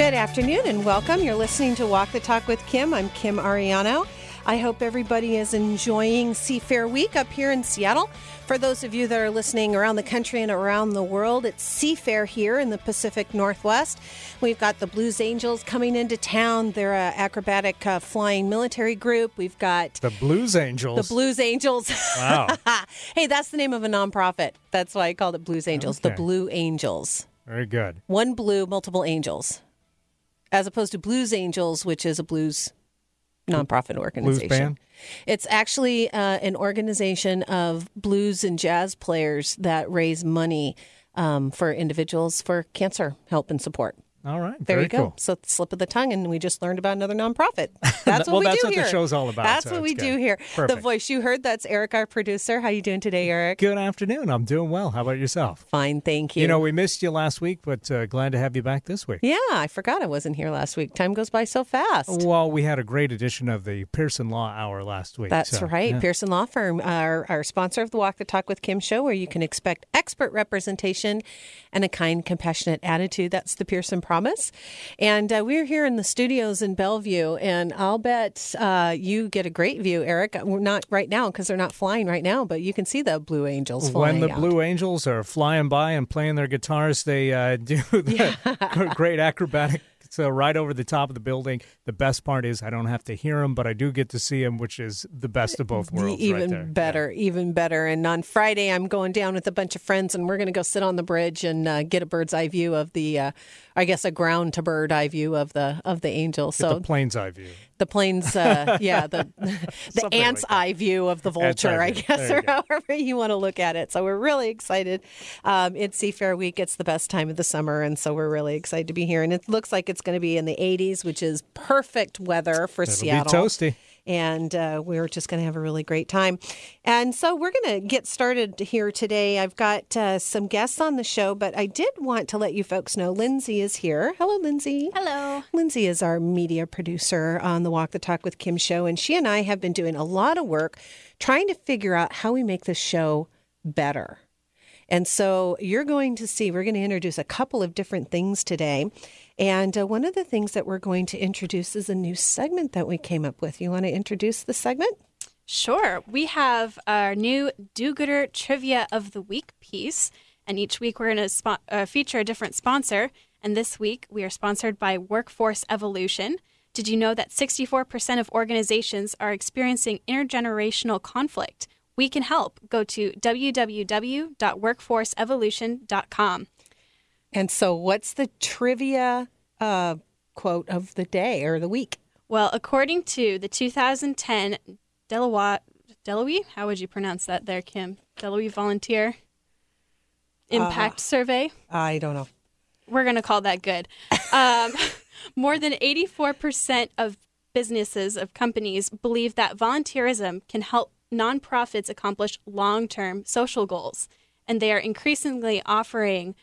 Good afternoon and welcome. You're listening to Walk the Talk with Kim. I'm Kim Ariano. I hope everybody is enjoying Seafair Week up here in Seattle. For those of you that are listening around the country and around the world, it's Seafair here in the Pacific Northwest. We've got the Blues Angels coming into town. They're an acrobatic uh, flying military group. We've got The Blues Angels. the Blues Angels. Wow. hey, that's the name of a nonprofit. That's why I called it Blues Angels. The Blue Angels. Very good. One blue, multiple angels, as opposed to Blues Angels, which is a blues nonprofit organization. band? It's actually uh, an organization of blues and jazz players that raise money um, for individuals for cancer help and support. All right. There you go. cool. So slip of the tongue, and we just learned about another nonprofit. That's what Well, we that's do what the show's all about, That's so what we good. do here. The voice you heard, that's Eric, our producer. How you doing today, Eric? Good afternoon. I'm doing well. How about yourself? Fine, thank you. You know, we missed you last week, but uh, glad to have you back this week. yeah, I forgot I wasn't here last week. Time goes by so fast. Well, we had a great edition of the Pearson Law Hour last week. That's so, right. yeah. Pearson Law Firm, our, our sponsor of the Walk the Talk with Kim show, where you can expect expert representation and a kind, compassionate attitude. That's the Pearson promise. And uh, we're here in the studios in Bellevue, and I'll bet uh, you get a great view, Eric. We're not right now because they're not flying right now, but you can see the Blue Angels flying. When the out. Blue Angels are flying by and playing their guitars, they uh, do the great acrobatic. So right over the top of the building. The best part is I don't have to hear them, but I do get to see them, which is the best of both worlds. even right there. better, even better. And on Friday, I'm going down with a bunch of friends, and we're going to go sit on the bridge and uh, get a bird's eye view of the, uh, I guess, a ground to bird eye view of the of the angel. So the plane's eye view. the planes, uh, yeah, the the ant's like eye view of the vulture, I guess, or go. however you want to look at it. So we're really excited. Um, it's Seafair Week. It's the best time of the summer, and so we're really excited to be here. And it looks like it's going to be in the 80s, which is perfect weather for It'll Seattle be toasty. and uh, we're just going to have a really great time. And so we're going to get started here today. I've got uh, some guests on the show, but I did want to let you folks know Lindsay is here. Hello, Lindsay. Hello. Lindsay is our media producer on the Walk the Talk with Kim show, and she and I have been doing a lot of work trying to figure out how we make this show better. And so you're going to see, we're going to introduce a couple of different things today. And uh, one of the things that we're going to introduce is a new segment that we came up with. You want to introduce the segment? Sure. We have our new Do Gooder Trivia of the Week piece. And each week we're going to spo- uh, feature a different sponsor. And this week we are sponsored by Workforce Evolution. Did you know that 64% of organizations are experiencing intergenerational conflict? We can help. Go to www.workforceevolution.com. And so, what's the trivia uh, quote of the day or the week? Well, according to the 2010 Deloitte, Deloitte, how would you pronounce that there, Kim? Deloitte Volunteer Impact Survey. I don't know. We're going to call that good. Um, more than 84% of businesses, of companies, believe that volunteerism can help nonprofits accomplish long term social goals. And they are increasingly offering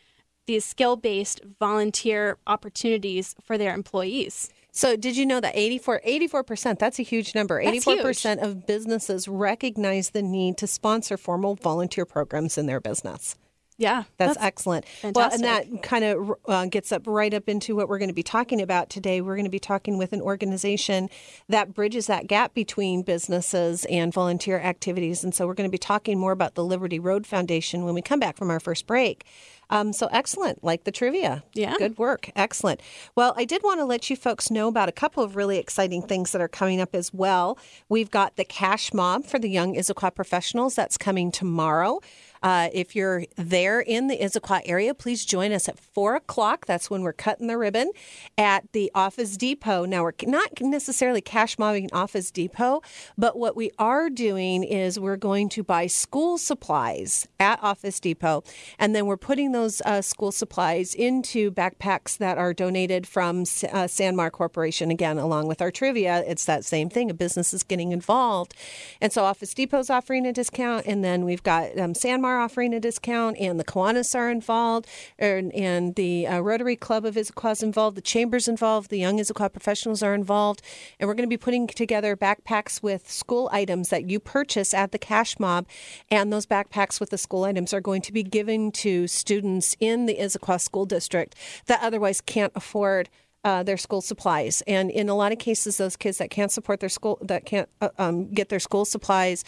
these skill based volunteer opportunities for their employees. So, did you know that 84, 84%, that's a huge number. That's 84% of businesses recognize the need to sponsor formal volunteer programs in their business. Yeah, That's, excellent. Well, and that kind of uh, gets up right up into what we're going to be talking about today. We're going to be talking with an organization that bridges that gap between businesses and volunteer activities. And so we're going to be talking more about the Liberty Road Foundation when we come back from our first break. Um, so excellent, like the trivia. Yeah. Good work. Excellent. Well, I did want to let you folks know about a couple of really exciting things that are coming up as well. We've got the Cash Mob for the Young Issaquah Professionals. That's coming tomorrow. Uh, if you're there in the Issaquah area, please join us at four o'clock. That's when we're cutting the ribbon at the Office Depot. Now, we're not necessarily cash mobbing Office Depot, but what we are doing is we're going to buy school supplies at Office Depot, and then we're putting those uh, school supplies into backpacks that are donated from uh, Sandmar Corporation. Again, along with our trivia, it's that same thing. A business is getting involved, and so Office Depot's offering a discount, and then we've got um, Sandmar offering a discount, and the Kiwanis are involved, and, and the uh, Rotary Club of Issaquah is involved, the Chamber's involved, the Young Issaquah professionals are involved, and we're going to be putting together backpacks with school items that you purchase at the Cash Mob, and those backpacks with the school items are going to be given to students in the Issaquah School District that otherwise can't afford uh, their school supplies. And in a lot of cases, those kids that can't support their school, that can't uh, um, get their school supplies,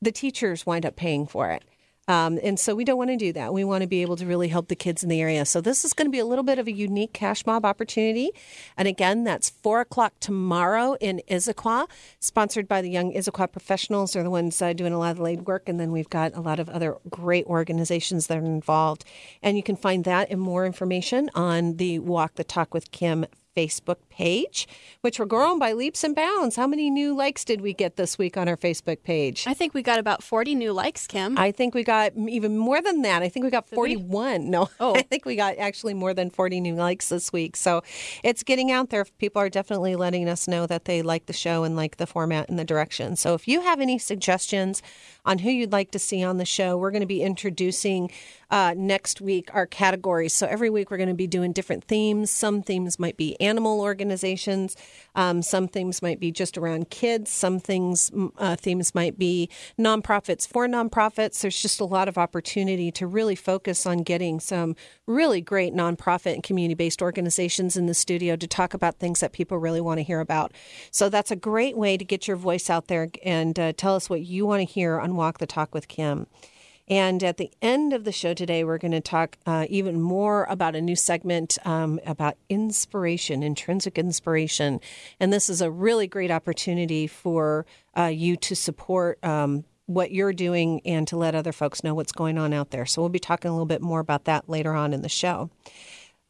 the teachers wind up paying for it. Um, and so we don't want to do that. We want to be able to really help the kids in the area. So this is going to be a little bit of a unique cash mob opportunity. And again, that's four o'clock tomorrow in Issaquah, sponsored by the Young Issaquah Professionals. They're the ones uh, doing a lot of the lead work. And then we've got a lot of other great organizations that are involved. And you can find that and more information on the Walk the Talk with Kim Facebook page, which we're growing by leaps and bounds. How many new likes did we get this week on our Facebook page? I think we got about 40 new likes, Kim. I think we got even more than that. I think we got 41. No, Oh. I think we got actually more than 40 new likes this week. So it's getting out there. People are definitely letting us know that they like the show and like the format and the direction. So if you have any suggestions on who you'd like to see on the show, we're going to be introducing uh, next week our categories. So every week we're going to be doing different themes. Some themes might be animal organizations. Um, some themes might be just around kids. Some things uh, themes might be nonprofits for nonprofits. There's just a lot of opportunity to really focus on getting some really great nonprofit and community based organizations in the studio to talk about things that people really want to hear about. So that's a great way to get your voice out there and uh, tell us what you want to hear on Walk the Talk with Kim. And at the end of the show today, we're going to talk uh, even more about a new segment um, about inspiration, intrinsic inspiration. And this is a really great opportunity for uh, you to support um, what you're doing and to let other folks know what's going on out there. So we'll be talking a little bit more about that later on in the show.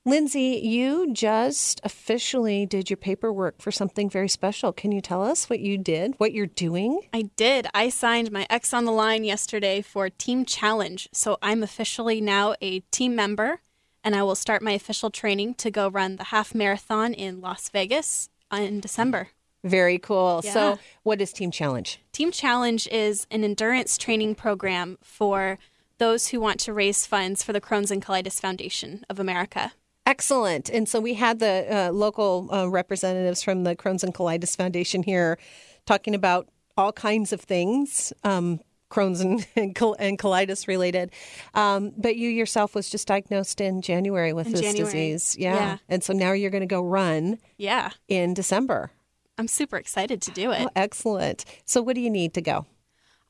Lindsay, you just officially did your paperwork for something very special. Can you tell us what you did, what you're doing? I did. I signed my ex on the line yesterday for Team Challenge. So I'm officially now a team member, and I will start my official training to go run the half marathon in Las Vegas in December. Very cool. Yeah. So, what is Team Challenge? Team Challenge is an endurance training program for those who want to raise funds for the Crohn's and Colitis Foundation of America. Excellent. And so we had the uh, local uh, representatives from the Crohn's and Colitis Foundation here talking about all kinds of things. Um, Crohn's and, and, col- and colitis related, um, but you yourself was just diagnosed in January with In this January. disease, yeah. Yeah. And so now you're going to go run Yeah, in December. I'm super excited to do it. Oh, excellent. So what do you need to go?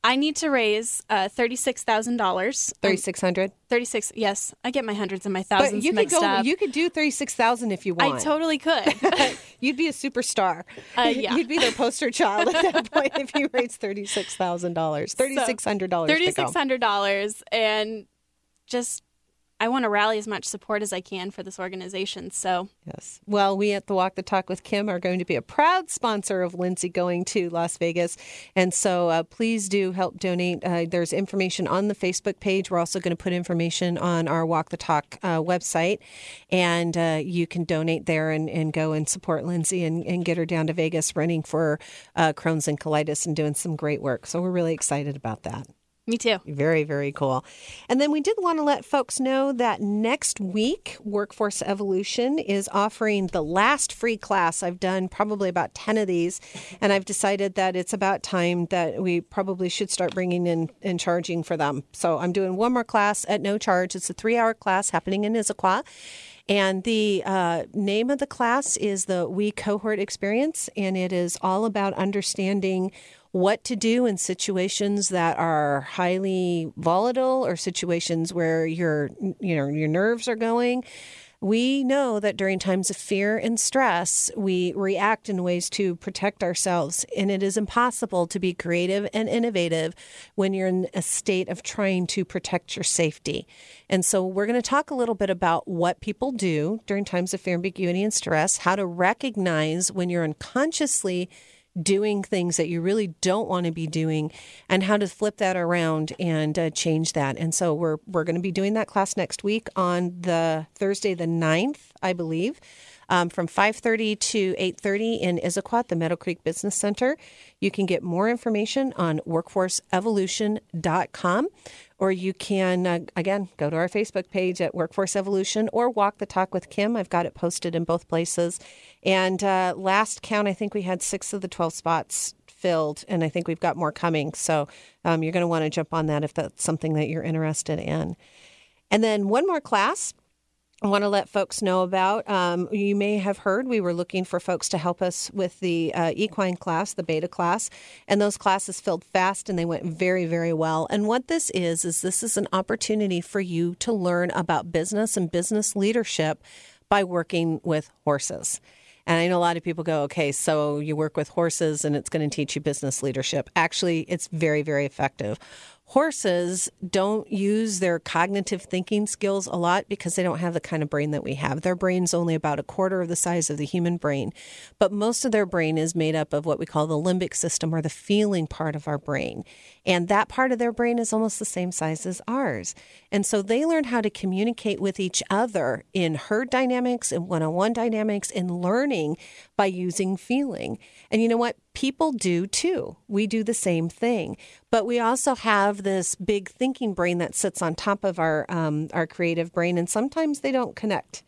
I need to raise uh, thirty-six thousand dollars. Thirty six hundred. Thirty-six. Yes, I get my hundreds and my thousands But you could go. up. You could do thirty six thousand if you want. I totally could. You'd be a superstar. Uh, yeah. You'd be their poster child at that point if you raised thirty six thousand dollars, thirty six hundred dollars. Thirty-six hundred dollars, and just I want to rally as much support as I can for this organization. So Yes. Well, we at the Walk the Talk with Kim are going to be a proud sponsor of Lindsay going to Las Vegas. And so uh, please do help donate. Uh, there's information on the Facebook page. We're also going to put information on our Walk the Talk uh, website. And uh, you can donate there and, and go and support Lindsay and, and get her down to Vegas running for uh, Crohn's and colitis and doing some great work. So we're really excited about that. Me too. Very, very cool. And then we did want to let folks know that next week, Workforce Evolution is offering the last free class. I've done probably about 10 of these, and I've decided that it's about time that we probably should start bringing in and charging for them. So I'm doing one more class at no charge. It's a three hour class happening in Issaquah. And the uh, name of the class is the We Cohort Experience, and it is all about understanding what to do in situations that are highly volatile or situations where your you know your nerves are going. We know that during times of fear and stress we react in ways to protect ourselves and it is impossible to be creative and innovative when you're in a state of trying to protect your safety. And so we're going to talk a little bit about what people do during times of fear ambiguity and stress how to recognize when you're unconsciously doing things that you really don't want to be doing and how to flip that around and uh, change that. And so we're we're going to be doing that class next week on the Thursday the 9th, I believe. Um, from 5.30 to 8.30 in Issaquah, the Meadow Creek Business Center. You can get more information on workforceevolution.com or you can, uh, again, go to our Facebook page at Workforce Evolution or Walk the Talk with Kim. I've got it posted in both places. And uh, last count, I think we had six of the 12 spots filled, and I think we've got more coming. So um, you're going to want to jump on that if that's something that you're interested in. And then one more class I want to let folks know about. Um, you may have heard we were looking for folks to help us with the uh, equine class, the beta class, and those classes filled fast and they went very, very well. And what this is, is this is an opportunity for you to learn about business and business leadership by working with horses. And I know a lot of people go, okay, so you work with horses and it's going to teach you business leadership. Actually, it's very, very effective. Horses don't use their cognitive thinking skills a lot because they don't have the kind of brain that we have. Their brain's only about a quarter of the size of the human brain, but most of their brain is made up of what we call the limbic system or the feeling part of our brain. And that part of their brain is almost the same size as ours. And so they learn how to communicate with each other in herd dynamics and one on one dynamics and learning by using feeling. And you know what? People do too. We do the same thing. But we also have this big thinking brain that sits on top of our um, our creative brain, and sometimes they don't connect.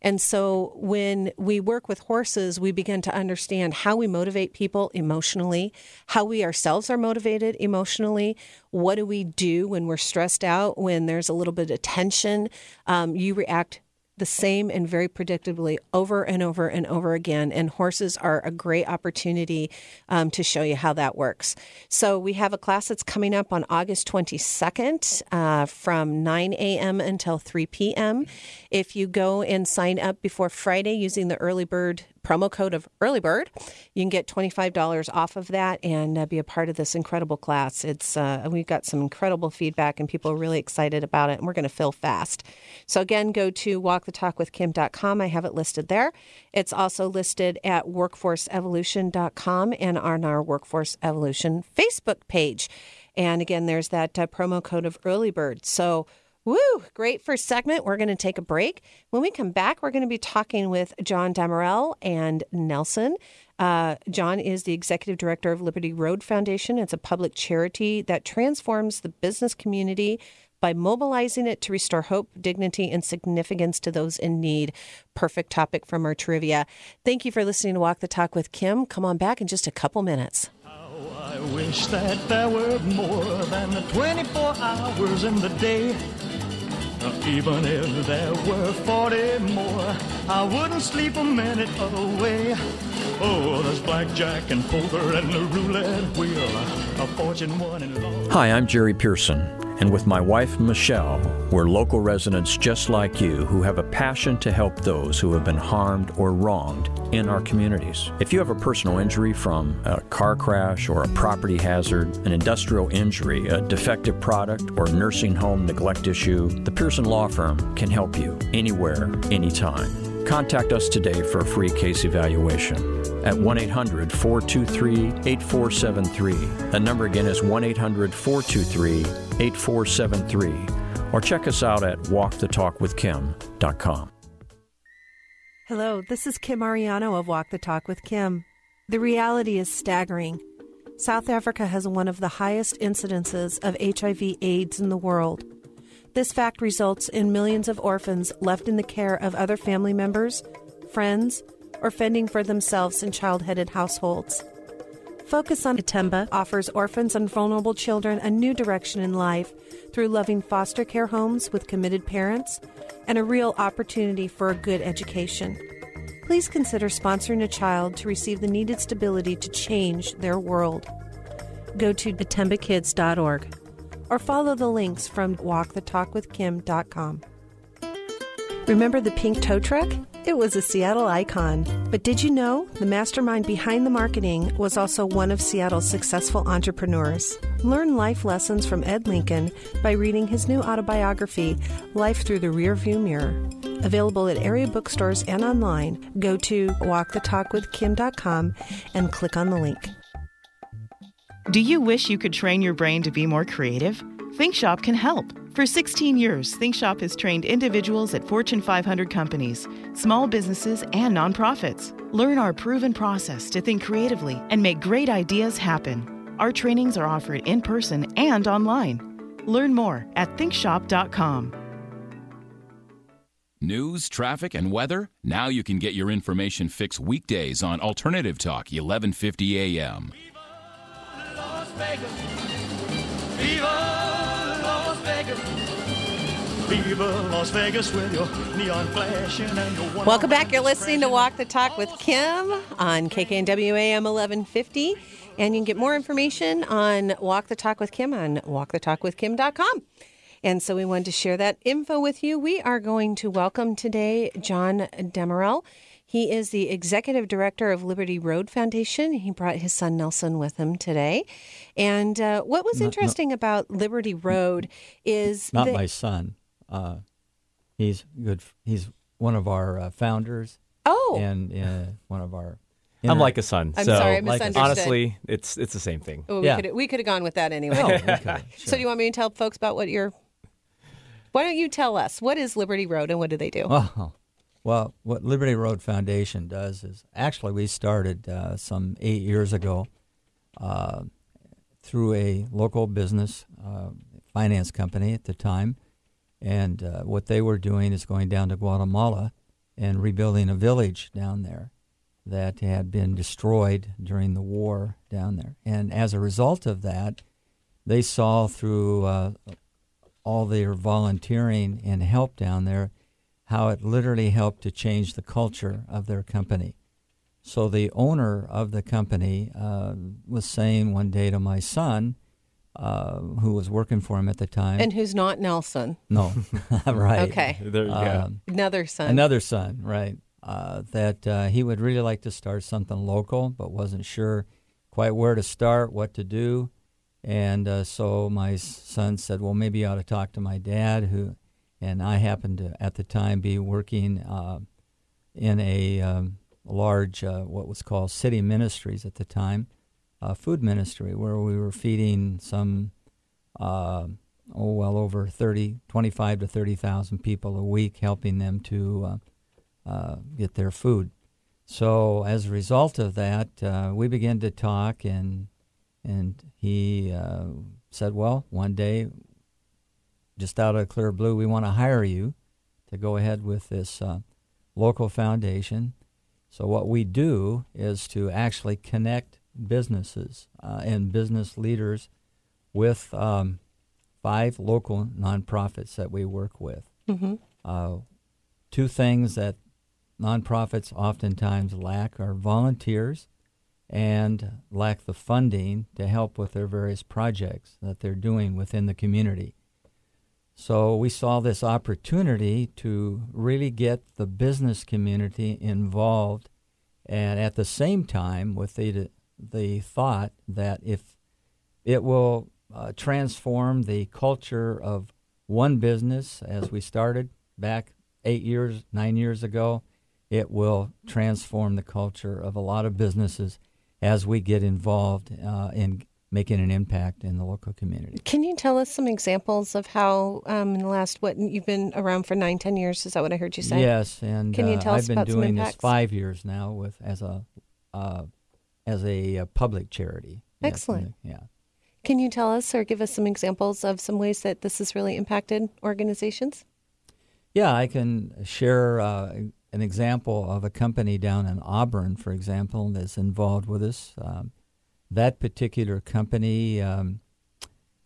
And so when we work with horses, we begin to understand how we motivate people emotionally, how we ourselves are motivated emotionally. What do we do when we're stressed out, when there's a little bit of tension? Um, you react the same and very predictably over and over and over again. And horses are a great opportunity um, to show you how that works. So we have a class that's coming up on August 22nd uh, from 9 a.m. until 3 p.m. If you go and sign up before Friday using the early bird promo code of early bird, you can get $25 off of that and uh, be a part of this incredible class. It's uh, we've got some incredible feedback and people are really excited about it and we're going to fill fast. So again, go to walkthetalkwithkim.com. I have it listed there. It's also listed at workforceevolution.com and on our Workforce Evolution Facebook page. And again, there's that uh, promo code of early bird. So Woo! Great first segment. We're going to take a break. When we come back, we're going to be talking with John Damarel and Nelson. Uh, John is the executive director of Liberty Road Foundation. It's a public charity that transforms the business community by mobilizing it to restore hope, dignity, and significance to those in need. Perfect topic from our trivia. Thank you for listening to Walk the Talk with Kim. Come on back in just a couple minutes. I wish that there were more than the 24 hours in the day. Even if there were 40 more, I wouldn't sleep a minute away. Oh, there's blackjack and poker and the roulette wheel, a fortune won and lost. Hi, I'm Jerry Pearson, and with my wife Michelle, we're local residents just like you who have a passion to help those who have been harmed or wronged in our communities. If you have a personal injury from a car crash or a property hazard, an industrial injury, a defective product, or nursing home neglect issue, the Pearson Law Firm can help you anywhere, anytime. Contact us today for a free case evaluation at 1 800 423 8473. The number again is 1 800 423 8473. Or check us out at walkthetalkwithkim.com. Hello, this is Kim Ariano of Walk the Talk with Kim. The reality is staggering. South Africa has one of the highest incidences of HIV AIDS in the world. This fact results in millions of orphans left in the care of other family members, friends, or fending for themselves in child headed households. Focus on Itemba offers orphans and vulnerable children a new direction in life through loving foster care homes with committed parents and a real opportunity for a good education. Please consider sponsoring a child to receive the needed stability to change their world. Go to itembakids.org or follow the links from walkthetalkwithkim.com. Remember the pink tow truck? It was a Seattle icon. But did you know the mastermind behind the marketing was also one of Seattle's successful entrepreneurs? Learn life lessons from Ed Lincoln by reading his new autobiography, Life Through the Rearview Mirror. Available at area bookstores and online. Go to walkthetalkwithkim.com and click on the link. Do you wish you could train your brain to be more creative? ThinkShop can help. For 16 years, ThinkShop has trained individuals at Fortune 500 companies, small businesses, and nonprofits. Learn our proven process to think creatively and make great ideas happen. Our trainings are offered in person and online. Learn more at thinkshop.com. News, traffic, and weather? Now you can get your information fix weekdays on Alternative Talk, 1150 a.m. Viva Las Vegas. Viva Welcome back. You're listening to Walk the Talk with Kim on KKNW AM 1150. And you can get more information on Walk the Talk with Kim on walkthetalkwithkim.com. And so we wanted to share that info with you. We are going to welcome today John Demerel. He is the executive director of Liberty Road Foundation. He brought his son Nelson with him today. And uh, what was interesting about Liberty Road is Not that- my son. Uh, he's good. He's one of our uh, founders oh and uh, one of our. I'm like a son. I'm so sorry, I like misunderstood. honestly, it's it's the same thing. Oh, we Yeah. could we could have gone with that anyway. Oh, okay, So do you want me to tell folks about what you're? Why don't you tell us what is Liberty Road and what do they do? Oh, well, what Liberty Road Foundation does is actually we started uh, some eight years ago uh, through a local business uh, finance company at the time, and uh, what they were doing is going down to Guatemala and rebuilding a village down there that had been destroyed during the war down there, and as a result of that, they saw through uh, all their volunteering and help down there how it literally helped to change the culture of their company. So the owner of the company uh, was saying one day to my son, uh, who was working for him at the time, And who's not Nelson? no, right, Okay, There you go. Um, another son. another son, right? Uh, that uh, he would really like to start something local, but wasn't sure quite where to start, what to do. And uh, so my son said, "Well, maybe you ought to talk to my dad." Who, and I happened to at the time be working uh, in a um, large, uh, what was called city ministries at the time, uh, food ministry, where we were feeding some, uh, oh well over 30, 25 to thirty thousand people a week, helping them to uh, uh, get their food. So as a result of that, uh, we began to talk, and and he said, "Well, one day, just out of clear blue, we want to hire you to go ahead with this local foundation." So what we do is to actually connect businesses uh, and business leaders with um, five local nonprofits that we work with. hmm Uh, two things that nonprofits oftentimes lack are volunteers and lack the funding to help with their various projects that they're doing within the community. So we saw this opportunity to really get the business community involved, and at the same time, with the the thought that if it will uh, transform the culture of one business, as we started back eight years, nine years ago, it will transform the culture of a lot of businesses as we get involved uh, in making an impact in the local community. Can you tell us some examples of how um, in the last what you've been around for nine, ten years? Is that what I heard you say? Yes, and Can you uh, tell us I've been about doing this five years now with as a uh, as a uh, public charity. Excellent. and, yeah. Can you tell us or give us some examples of some ways that this has really impacted organizations? Yeah, I can share uh, an example of a company down in Auburn, for example, that's involved with us. Um, that particular company, um,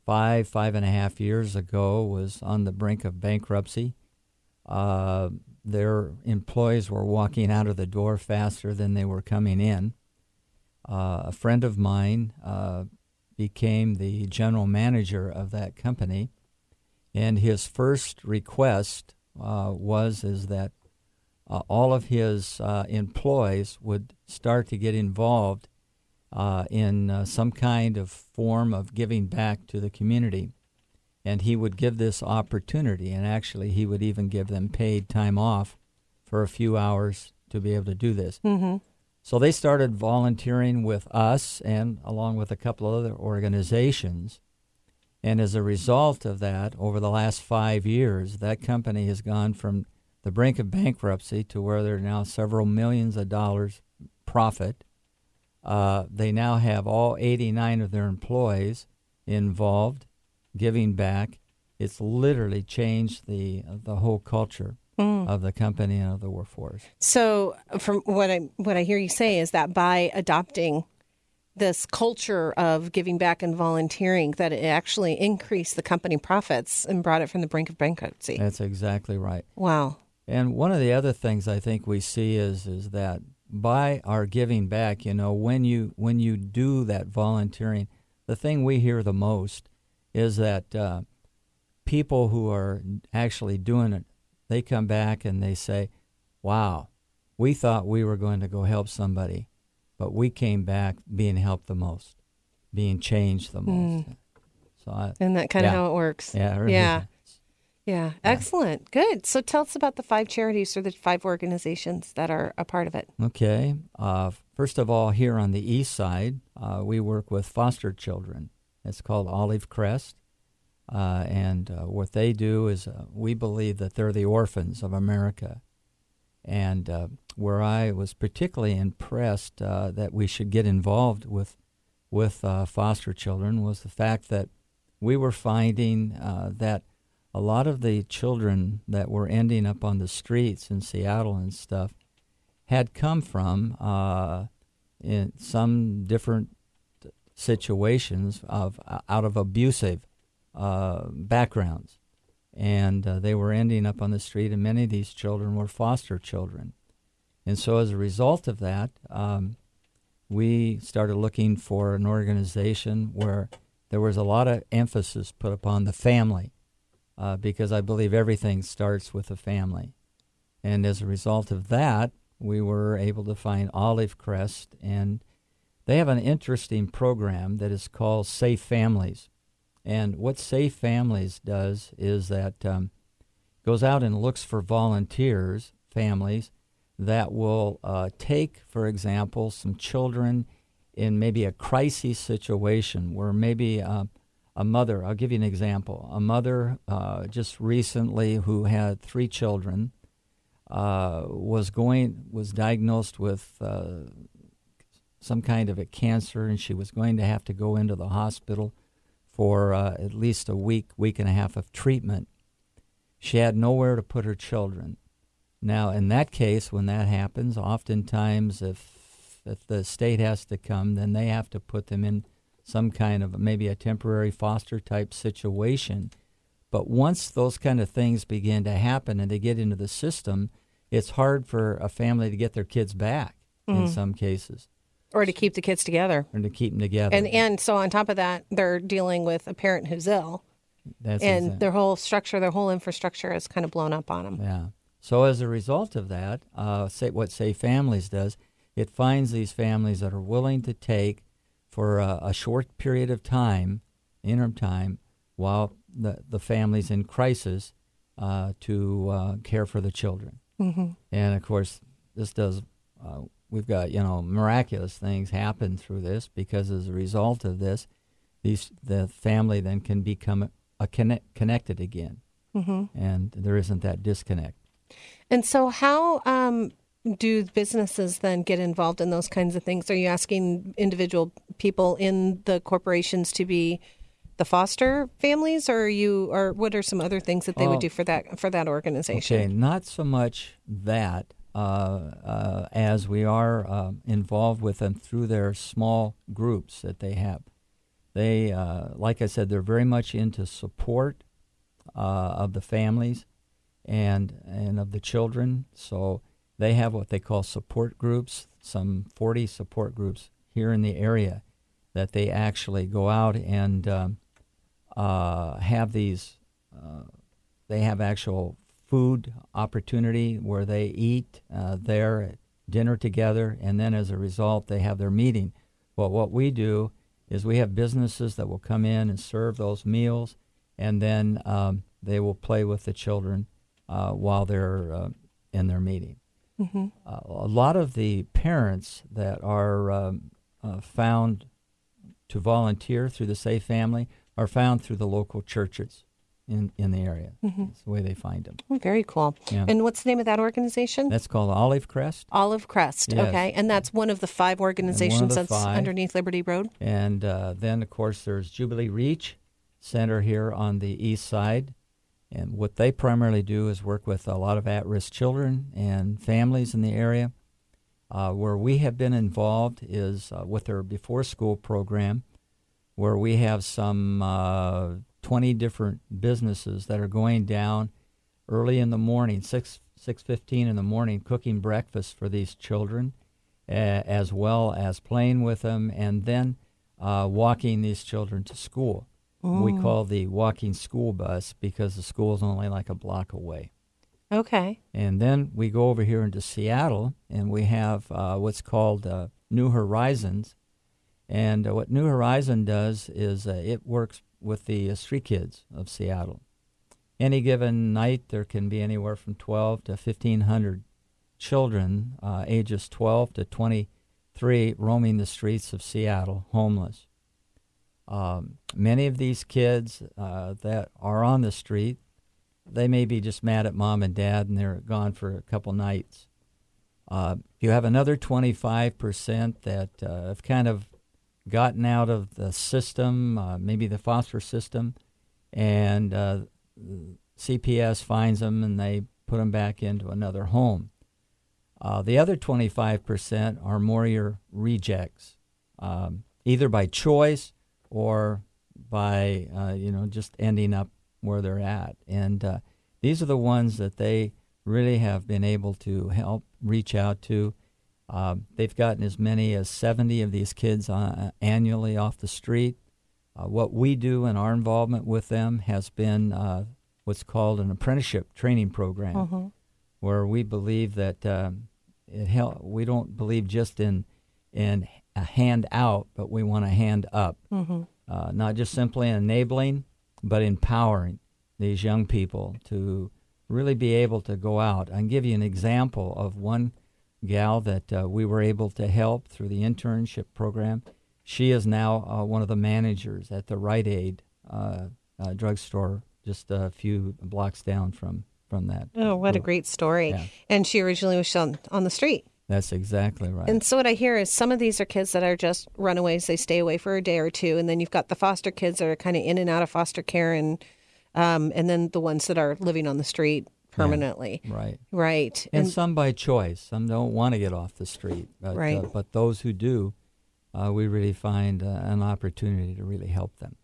five, five and a half years ago, was on the brink of bankruptcy. Uh, their employees were walking out of the door faster than they were coming in. Uh, a friend of mine uh, became the general manager of that company, and his first request uh, was is that uh, all of his uh, employees would start to get involved uh, in some kind of form of giving back to the community. And he would give this opportunity, and actually, he would even give them paid time off for a few hours to be able to do this. Mm-hmm. So they started volunteering with us and along with a couple of other organizations. And as a result of that, over the last five years, that company has gone from the brink of bankruptcy to where they're now several millions of dollars profit. Uh, they now have all 89 of their employees involved, giving back. It's literally changed the the whole culture of the company and of the workforce. So, from what I what I hear you say is that by adopting this culture of giving back and volunteering that it actually increased the company profits and brought it from the brink of bankruptcy. That's exactly right. Wow. And one of the other things I think we see is is that by our giving back, you know, when you when you do that volunteering, the thing we hear the most is that uh, people who are actually doing it, they come back and they say, "Wow, we thought we were going to go help somebody, but we came back being helped the most, being changed the most." Mm. So I, And that kind of how it works. Yeah, it really Yeah. is. Yeah. Excellent. Good. So tell us about the five charities or the five organizations that are a part of it. Okay. Uh, first of all, here on the east side, uh, we work with foster children. It's called Olive Crest. Uh, and uh, what they do is uh, we believe that they're the orphans of America. And uh, where I was particularly impressed uh, that we should get involved with, with uh, foster children was the fact that we were finding that a lot of the children that were ending up on the streets in Seattle and stuff had come from in some different situations of out of abusive uh, backgrounds, and uh, they were ending up on the street. And many of these children were foster children, and so as a result of that, um, we started looking for an organization where there was a lot of emphasis put upon the family, uh, because I believe everything starts with the family. And as a result of that, we were able to find Olive Crest, and they have an interesting program that is called Safe Families. And what Safe Families does is that um, goes out and looks for volunteers, families that will uh, take, for example, some children in maybe a crisis situation where maybe uh, a mother, I'll give you an example, a mother uh, just recently who had three children uh, was going was diagnosed with uh, some kind of a cancer, and she was going to have to go into the hospital for uh, at least a week, week and a half of treatment. She had nowhere to put her children. Now, in that case, when that happens, oftentimes if if the state has to come, then they have to put them in some kind of maybe a temporary foster type situation. But once those kind of things begin to happen and they get into the system, it's hard for a family to get their kids back in Mhm. some cases, Or to keep the kids together. and to keep them together. And and so on top of that, they're dealing with a parent who's ill, That's and exact- their whole structure, their whole infrastructure is kind of blown up on them. Yeah. So as a result of that, uh, say what Safe Families does, it finds these families that are willing to take for a, a short period of time, interim time, while the the family's in crisis, uh, to uh, care for the children. Mhm. And of course, this does. We've got you know miraculous things happen through this because as a result of this, these the family then can become a connect, connected again, Mhm. and there isn't that disconnect. And so, how um, do businesses then get involved in those kinds of things? Are you asking individual people in the corporations to be the foster families, or are you, or what are some other things that they Oh. would do for that for that organization? Okay, not so much that as we are uh, involved with them through their small groups that they have. They, uh, like I said, they're very much into support uh, of the families and and of the children. So they have what they call support groups. Some 40 support groups here in the area that they actually go out and um, uh, have these. Uh, they have actual food opportunity where they eat uh, there at dinner together, and then as a result, they have their meeting. But what we do is we have businesses that will come in and serve those meals, and then um, they will play with the children uh, while they're uh, in their meeting. hmm Uh, a lot of the parents that are um, uh, found to volunteer through the Safe Family are found through the local churches in, in the area. Mhm. That's the way they find them. Oh, very cool. Yeah. And what's the name of that organization? That's called Olive Crest. Olive Crest. Yes. Okay, and that's one of the five organizations the that's five. underneath Liberty Road. And uh, then, of course, there's Jubilee Reach Center here on the east side. And what they primarily do is work with a lot of at risk children and families in the area. Uh, where we have been involved is uh, with our before school program, where we have some uh, 20 different businesses that are going down early in the morning, 6 6:15 in the morning, cooking breakfast for these children, as well as playing with them, and then uh, walking these children to school. We call the walking school bus because the school is only like a block away. Okay. And then we go over here into Seattle, and we have uh, what's called uh, New Horizons. And uh, what New Horizon does is uh, it works with the uh, street kids of Seattle. Any given night, there can be anywhere from 12 to 1,500 children, uh, ages 12 to 23, roaming the streets of Seattle, homeless. Um, many of these kids uh, that are on the street, they may be just mad at mom and dad and they're gone for a couple nights. Uh, you have another 25% that uh, have kind of gotten out of the system, uh, maybe the foster system, and uh, CPS finds them and they put them back into another home. Uh, the other 25% are more your rejects, um, either by choice or by uh, you know just ending up where they're at. And uh, these are the ones that they really have been able to help reach out to. Um, they've gotten as many as 70 of these kids uh, annually off the street. Uh, what we do in our involvement with them has been uh, what's called an apprenticeship training program, Mm-hmm. where we believe that um, it help. We don't believe just in in a hand out, but we want a hand up. Mm-hmm. Uh, not just simply enabling, but empowering these young people to really be able to go out. I can give you an example of one gal that uh, we were able to help through the internship program. She is now uh, one of the managers at the Rite Aid uh, uh, drugstore, just a few blocks down from from that. Oh, what a great story. Yeah. And she originally was on, on the street. That's exactly right. And so what I hear is some of these are kids that are just runaways. They stay away for a day or two, and then you've got the foster kids that are kind of in and out of foster care, and um, and then the ones that are living on the street permanently. right. Right. and, some by choice. Some don't want to get off the street, but, Right. uh, but those who do, uh, we really find uh, an opportunity to really help them.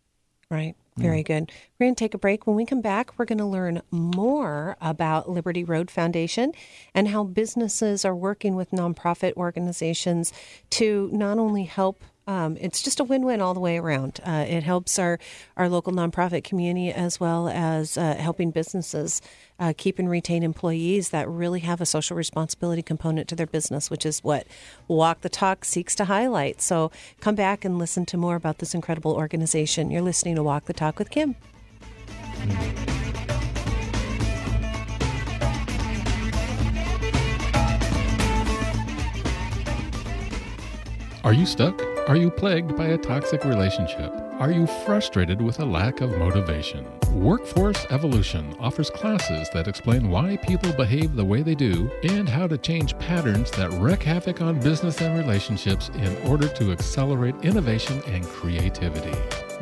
Right. Very good. We're going to take a break. When we come back, we're going to learn more about Liberty Road Foundation and how businesses are working with nonprofit organizations to not only help. Um, it's just a win-win all the way around. Uh, it helps our, our local nonprofit community as well as uh, helping businesses uh, keep and retain employees that really have a social responsibility component to their business, which is what Walk the Talk seeks to highlight. So come back and listen to more about this incredible organization. You're listening to Walk the Talk with Kim. Are you stuck? Are you plagued by a toxic relationship? Are you frustrated with a lack of motivation? Workforce Evolution offers classes that explain why people behave the way they do and how to change patterns that wreak havoc on business and relationships in order to accelerate innovation and creativity.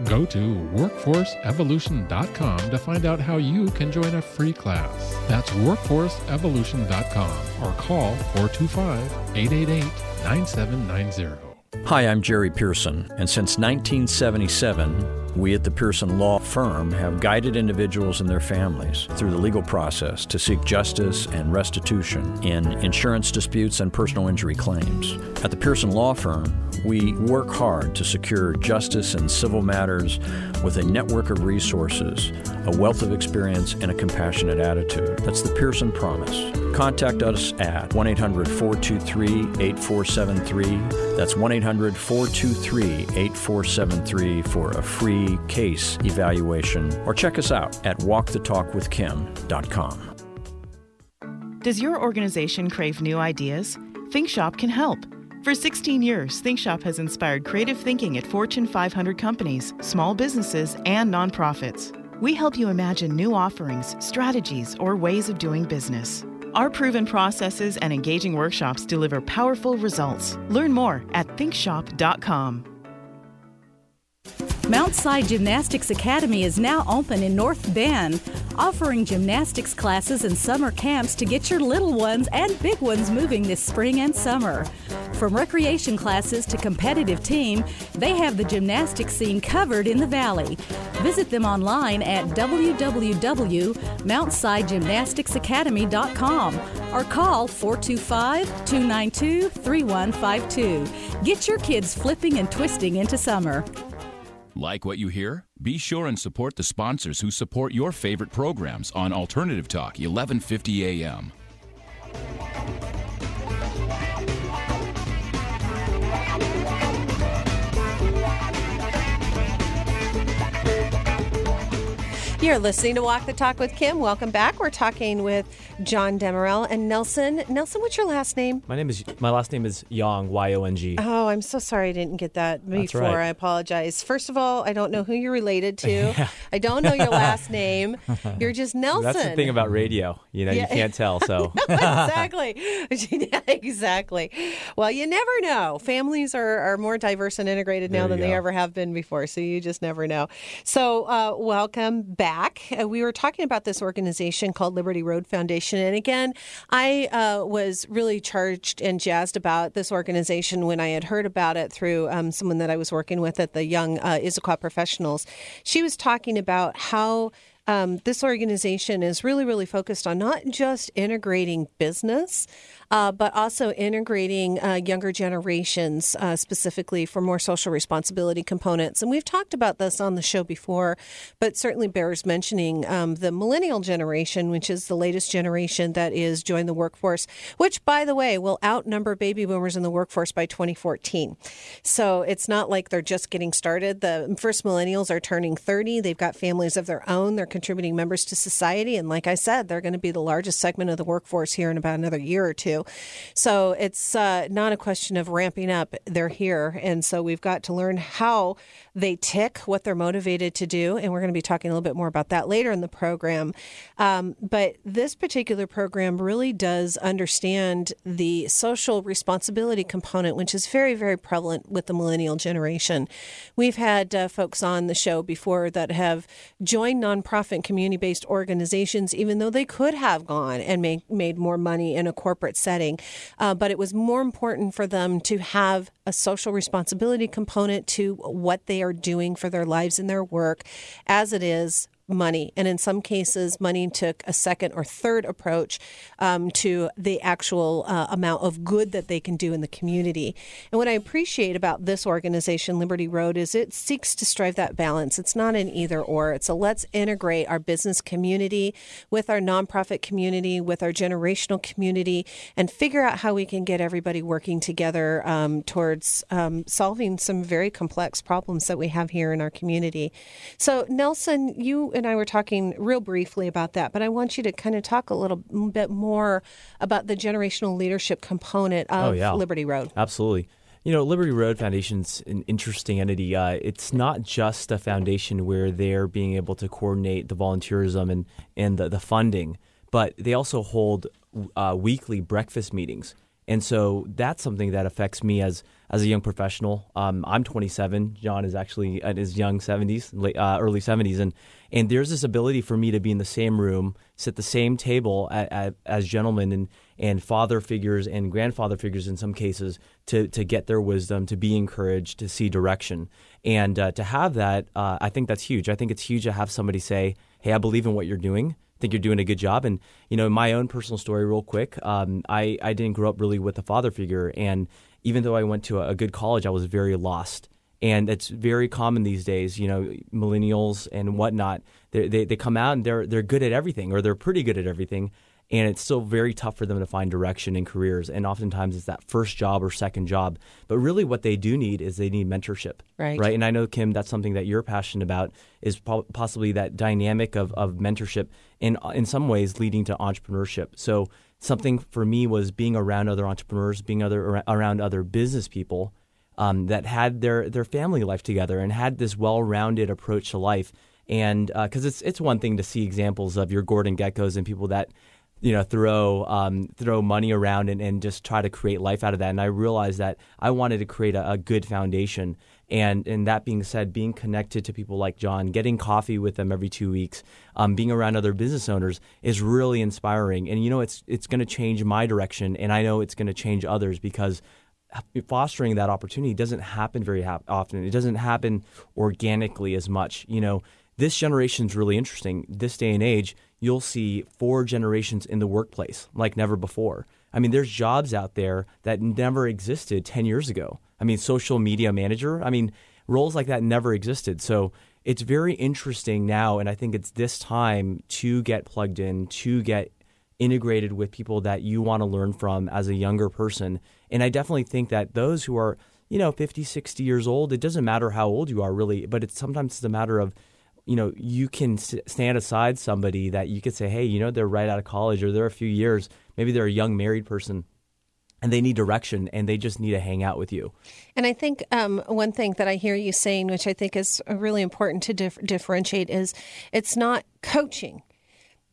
Go to workforceevolution.com to find out how you can join a free class. That's workforceevolution.com or call 425 888 9790. Hi, I'm Jerry Pearson, and since 1977, we at the Pearson Law Firm have guided individuals and their families through the legal process to seek justice and restitution in insurance disputes and personal injury claims. At the Pearson Law Firm, we work hard to secure justice in civil matters with a network of resources, a wealth of experience, and a compassionate attitude. That's the Pearson Promise. Contact us at 1 800 423 8473. That's 1 800 423 8473 for a free case evaluation. Or check us out at walkthetalkwithkim.com. Does your organization crave new ideas? ThinkShop can help. For 16 years, ThinkShop has inspired creative thinking at Fortune 500 companies, small businesses, and nonprofits. We help you imagine new offerings, strategies, or ways of doing business. Our proven processes and engaging workshops deliver powerful results. Learn more at thinkshop.com. Mount Side Gymnastics Academy is now open in North Bend, offering gymnastics classes and summer camps to get your little ones and big ones moving this spring and summer. From recreation classes to competitive team, they have the gymnastics scene covered in the Valley. Visit them online at www.mountsidegymnasticsacademy.com or call 425 292 3152. Get your kids flipping and twisting into summer. Like what you hear? Be sure and support the sponsors who support your favorite programs on Alternative Talk 1150 AM. You're listening to Walk the Talk with Kim. Welcome back. We're talking with John Demerel and Nelson. Nelson, what's your last name? My name is my last name is Yong Y O N G. Oh, I'm so sorry I didn't get that before. right. I apologize. First of all, I don't know who you're related to. I don't know your last name. You're just Nelson. That's the thing about radio. You know, Yeah. you can't tell. So exactly. exactly. Well, you never know. Families are, are more diverse and integrated now There than they go. ever have been before. So you just never know. So, uh, welcome back. Uh, we were talking about this organization called Liberty Road Foundation. And again, I uh, was really charged and jazzed about this organization when I had heard about it through um, someone that I was working with at the Young uh, Issaquah Professionals. She was talking about how um, this organization is really, really focused on not just integrating business, uh, but also integrating uh, younger generations, uh, specifically for more social responsibility components. And we've talked about this on the show before, but certainly bears mentioning um, the millennial generation, which is the latest generation that is joining the workforce, which, by the way, will outnumber baby boomers in the workforce by 2014. So it's not like they're just getting started. The first millennials are turning 30. They've got families of their own. They're contributing members to society. And like I said, they're going to be the largest segment of the workforce here in about another year or two. So it's uh, not a question of ramping up. They're here. And so we've got to learn how they tick, what they're motivated to do. And we're going to be talking a little bit more about that later in the program. Um, but this particular program really does understand the social responsibility component, which is very, very prevalent with the millennial generation. We've had uh, folks on the show before that have joined nonprofit community based organizations, even though they could have gone and make, made more money in a corporate setting. Uh, but it was more important for them to have a social responsibility component to what they are doing for their lives and their work as it is money. And in some cases, money took a second or third approach um, to the actual uh, amount of good that they can do in the community. And what I appreciate about this organization, Liberty Road, is it seeks to strive that balance. It's not an either or, it's a let's integrate our business community with our nonprofit community, with our generational community, and figure out how we can get everybody working together um, towards um, solving some very complex problems that we have here in our community. So, Nelson, you and I were talking real briefly about that, but I want you to kind of talk a little bit more about the generational leadership component of Oh, yeah. Liberty Road. Absolutely. You know, Liberty Road Foundation's an interesting entity. Uh, it's not just a foundation where they're being able to coordinate the volunteerism and, and the, the funding, but they also hold uh, weekly breakfast meetings. And so that's something that affects me as as a young professional. Um, I'm 27. John is actually at his young 70s, late, uh, early 70s, and and there's this ability for me to be in the same room, sit the same table at, at, as gentlemen and and father figures and grandfather figures in some cases to to get their wisdom, to be encouraged, to see direction, and uh, to have that. Uh, I think that's huge. I think it's huge to have somebody say, "Hey, I believe in what you're doing." think you're doing a good job. And you know, my own personal story, real quick, um, I I didn't grow up really with a father figure, and even though I went to a, a good college, I was very lost. And it's very common these days, you know, millennials and whatnot. They, they they come out and they're they're good at everything, or they're pretty good at everything, and it's still very tough for them to find direction in careers. And oftentimes it's that first job or second job. But really, what they do need is they need mentorship, Right. Right. And I know Kim, that's something that you're passionate about is po- possibly that dynamic of, of mentorship, and in some ways leading to entrepreneurship. So something for me was being around other entrepreneurs, being other around other business people. Um, that had their, their family life together and had this well-rounded approach to life, and because it's it's one thing to see examples of your Gordon Gekkos and people that you know throw um, throw money around and, and just try to create life out of that. And I realized that I wanted to create a, a good foundation. And and that being said, being connected to people like John, getting coffee with them every two weeks, um, being around other business owners is really inspiring. And you know, it's it's going to change my direction, and I know it's going to change others because fostering that opportunity doesn't happen very ha- often. It doesn't happen organically as much. You know, this generation is really interesting. This day and age, you'll see four generations in the workplace like never before. I mean, there's jobs out there that never existed 10 years ago. I mean, social media manager, I mean, roles like that never existed. So it's very interesting now. And I think it's this time to get plugged in, to get integrated with people that you want to learn from as a younger person. And I definitely think that those who are, you know, 50, 60 years old, it doesn't matter how old you are really, but it's sometimes it's a matter of, you know, you can stand aside somebody that you could say, hey, you know, they're right out of college or they're a few years, maybe they're a young married person and they need direction and they just need to hang out with you. And I think um, one thing that I hear you saying, which I think is really important to dif- differentiate, is it's not coaching.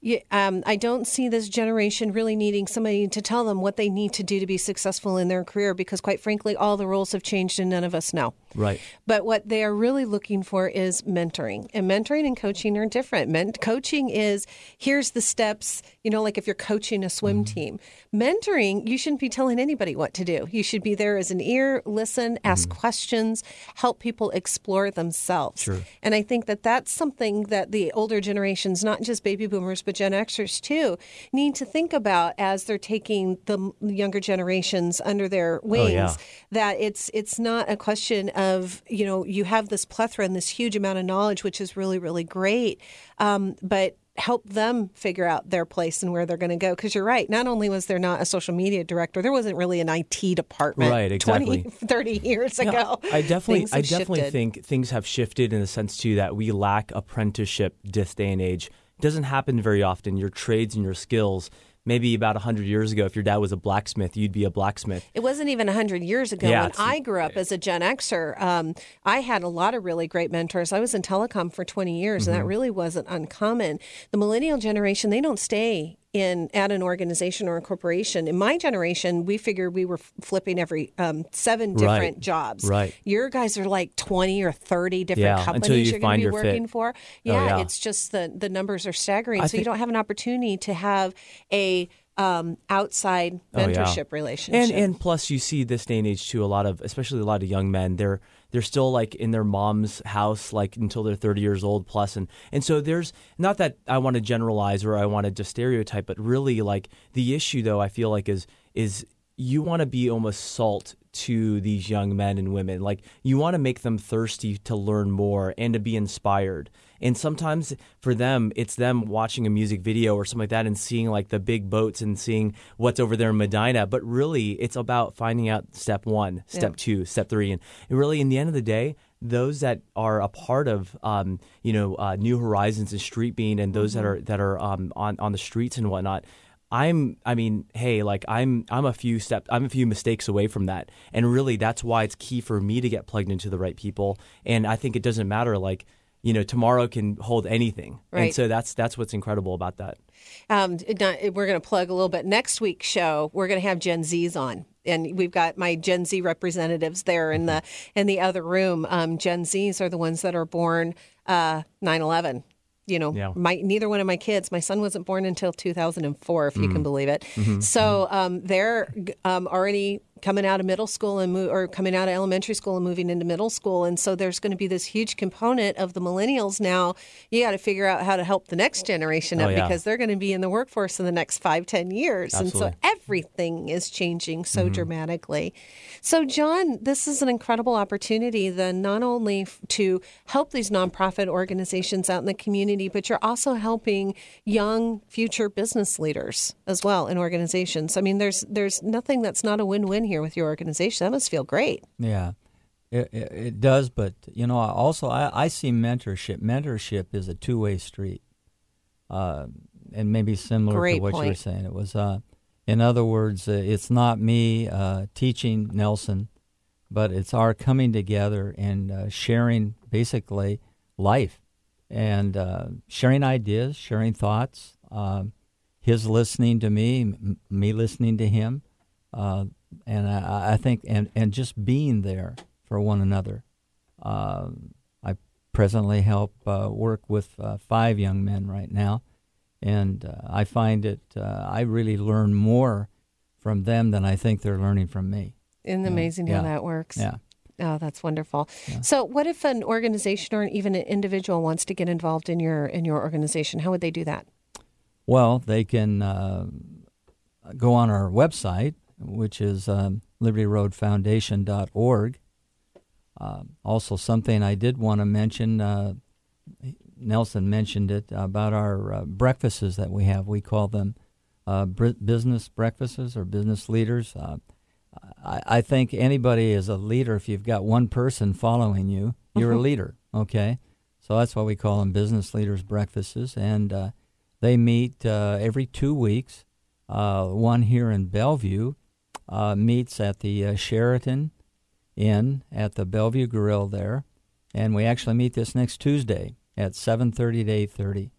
You, um, I don't see this generation really needing somebody to tell them what they need to do to be successful in their career because, quite frankly, all the rules have changed and none of us know. Right. But what they are really looking for is mentoring. And mentoring and coaching are different. Men- coaching is here's the steps, you know, like if you're coaching a swim mm-hmm. team. Mentoring, you shouldn't be telling anybody what to do. You should be there as an ear, listen, ask mm-hmm. questions, help people explore themselves. Sure. And I think that that's something that the older generations, not just baby boomers, but Gen Xers too, need to think about as they're taking the younger generations under their wings. Oh, yeah. That it's it's not a question of of you know you have this plethora and this huge amount of knowledge, which is really really great, um, but help them figure out their place and where they're going to go. Because you're right not only was there not a social media director there wasn't really an IT department right exactly. 20 30 years ago. I definitely I definitely shifted. think things have shifted in the sense too that we lack apprenticeship this day and age. It doesn't happen very often. Your trades and your skills maybe about 100 years ago, if your dad was a blacksmith, you'd be a blacksmith. It wasn't even 100 years ago. Yeah, when I grew up as a Gen Xer, um, I had a lot of really great mentors. I was in telecom for 20 years, mm-hmm. and that mm-hmm. really wasn't uncommon. The millennial generation, they don't stay in at an organization or a corporation. In my generation, we figured we were flipping every um, seven different right. jobs. Right. Your guys are like twenty or thirty different yeah, companies you are going to be working fit. for. Yeah, oh, yeah, it's just the the numbers are staggering. I so you don't have an opportunity to have a um, outside mentorship oh, yeah. relationship. And and plus you see this day and age too a lot of especially a lot of young men they're they're still like in their mom's house like until they're 30 years old plus and and so there's not that I want to generalize or I want to just stereotype but really like the issue though I feel like is is you want to be almost salt to these young men and women. Like you want to make them thirsty to learn more and to be inspired. And sometimes for them, it's them watching a music video or something like that and seeing like the big boats and seeing what's over there in Medina. But really, it's about finding out step one, step yeah. two, step three. And really, in the end of the day, those that are a part of um, you know uh, New Horizons and Street Bean and those mm-hmm. that are that are um, on on the streets and whatnot, I'm I mean, hey, like I'm I'm a few steps I'm a few mistakes away from that. And really that's why it's key for me to get plugged into the right people. And I think it doesn't matter like you know, tomorrow can hold anything, right. and so that's that's what's incredible about that. Um, we're going to plug a little bit. Next week's show, we're going to have Gen Zs on, and we've got my Gen Z representatives there in the mm-hmm. in the other room. Um, Gen Zs are the ones that are born uh, 9/11 you know, yeah. my neither one of my kids. My son wasn't born until 2004, if mm-hmm. you can mm-hmm. believe it. Mm-hmm. So mm-hmm. um, they're um, already coming out of middle school and mo- or coming out of elementary school and moving into middle school. And so there's going to be this huge component of the millennials now. You got to figure out how to help the next generation up oh, yeah. because they're going to be in the workforce in the next five, ten years. Absolutely. And so everything is changing so mm-hmm. dramatically. So, John, this is an incredible opportunity then not only to help these nonprofit organizations out in the community, but you're also helping young future business leaders as well in organizations. I mean, there's there's nothing that's not a win-win here here with your organization. That must feel great. Yeah, it, it, it does. But you know, also I, I, see mentorship. Mentorship is a two-way street, uh, and maybe similar great to what point. you were saying. It was, uh, in other words, uh, it's not me uh, teaching Nelson, but it's our coming together and uh, sharing basically life and uh, sharing ideas, sharing thoughts. Um, his listening to me, m- me listening to him, uh, and I, I think and and just being there for one another. Uh, I presently help uh, work with uh, five young men right now, and uh, I find it uh, I really learn more from them than I think they're learning from me. Isn't amazing Yeah. how that works? Yeah. Oh, that's wonderful. So, what if an organization or even an individual wants to get involved in your in your organization? How would they do that? Well, they can uh, go on our website, which is um, libertyroadfoundation.org. Uh, also, something I did want to mention uh, Nelson mentioned it about our uh, breakfasts that we have. We call them uh, br- business breakfasts or business leaders. Uh, I, I think anybody is a leader if you've got one person following you, you're a Mhm. leader, okay? So that's why we call them business leaders breakfasts. And uh, they meet uh, every two weeks. Uh, one here in Bellevue uh, meets at the uh, Sheraton Inn at the Bellevue Grill there, and we actually meet this next Tuesday at 7:30 to 8:30.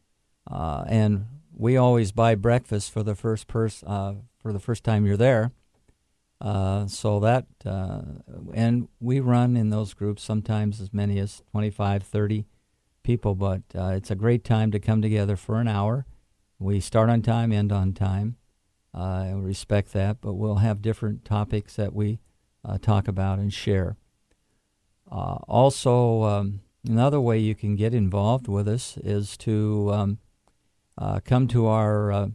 Uh, and we always buy breakfast for the first pers- uh, for the first time you're there. Uh, so that uh, and we run in those groups sometimes as many as 25, 30 people, but it's a great time to come together for an hour. We start on time, end on time. Uh, I respect that, but we'll have different topics that we uh, talk about and share. Uh, also, um, another way you can get involved with us is to um, uh, come to our uh,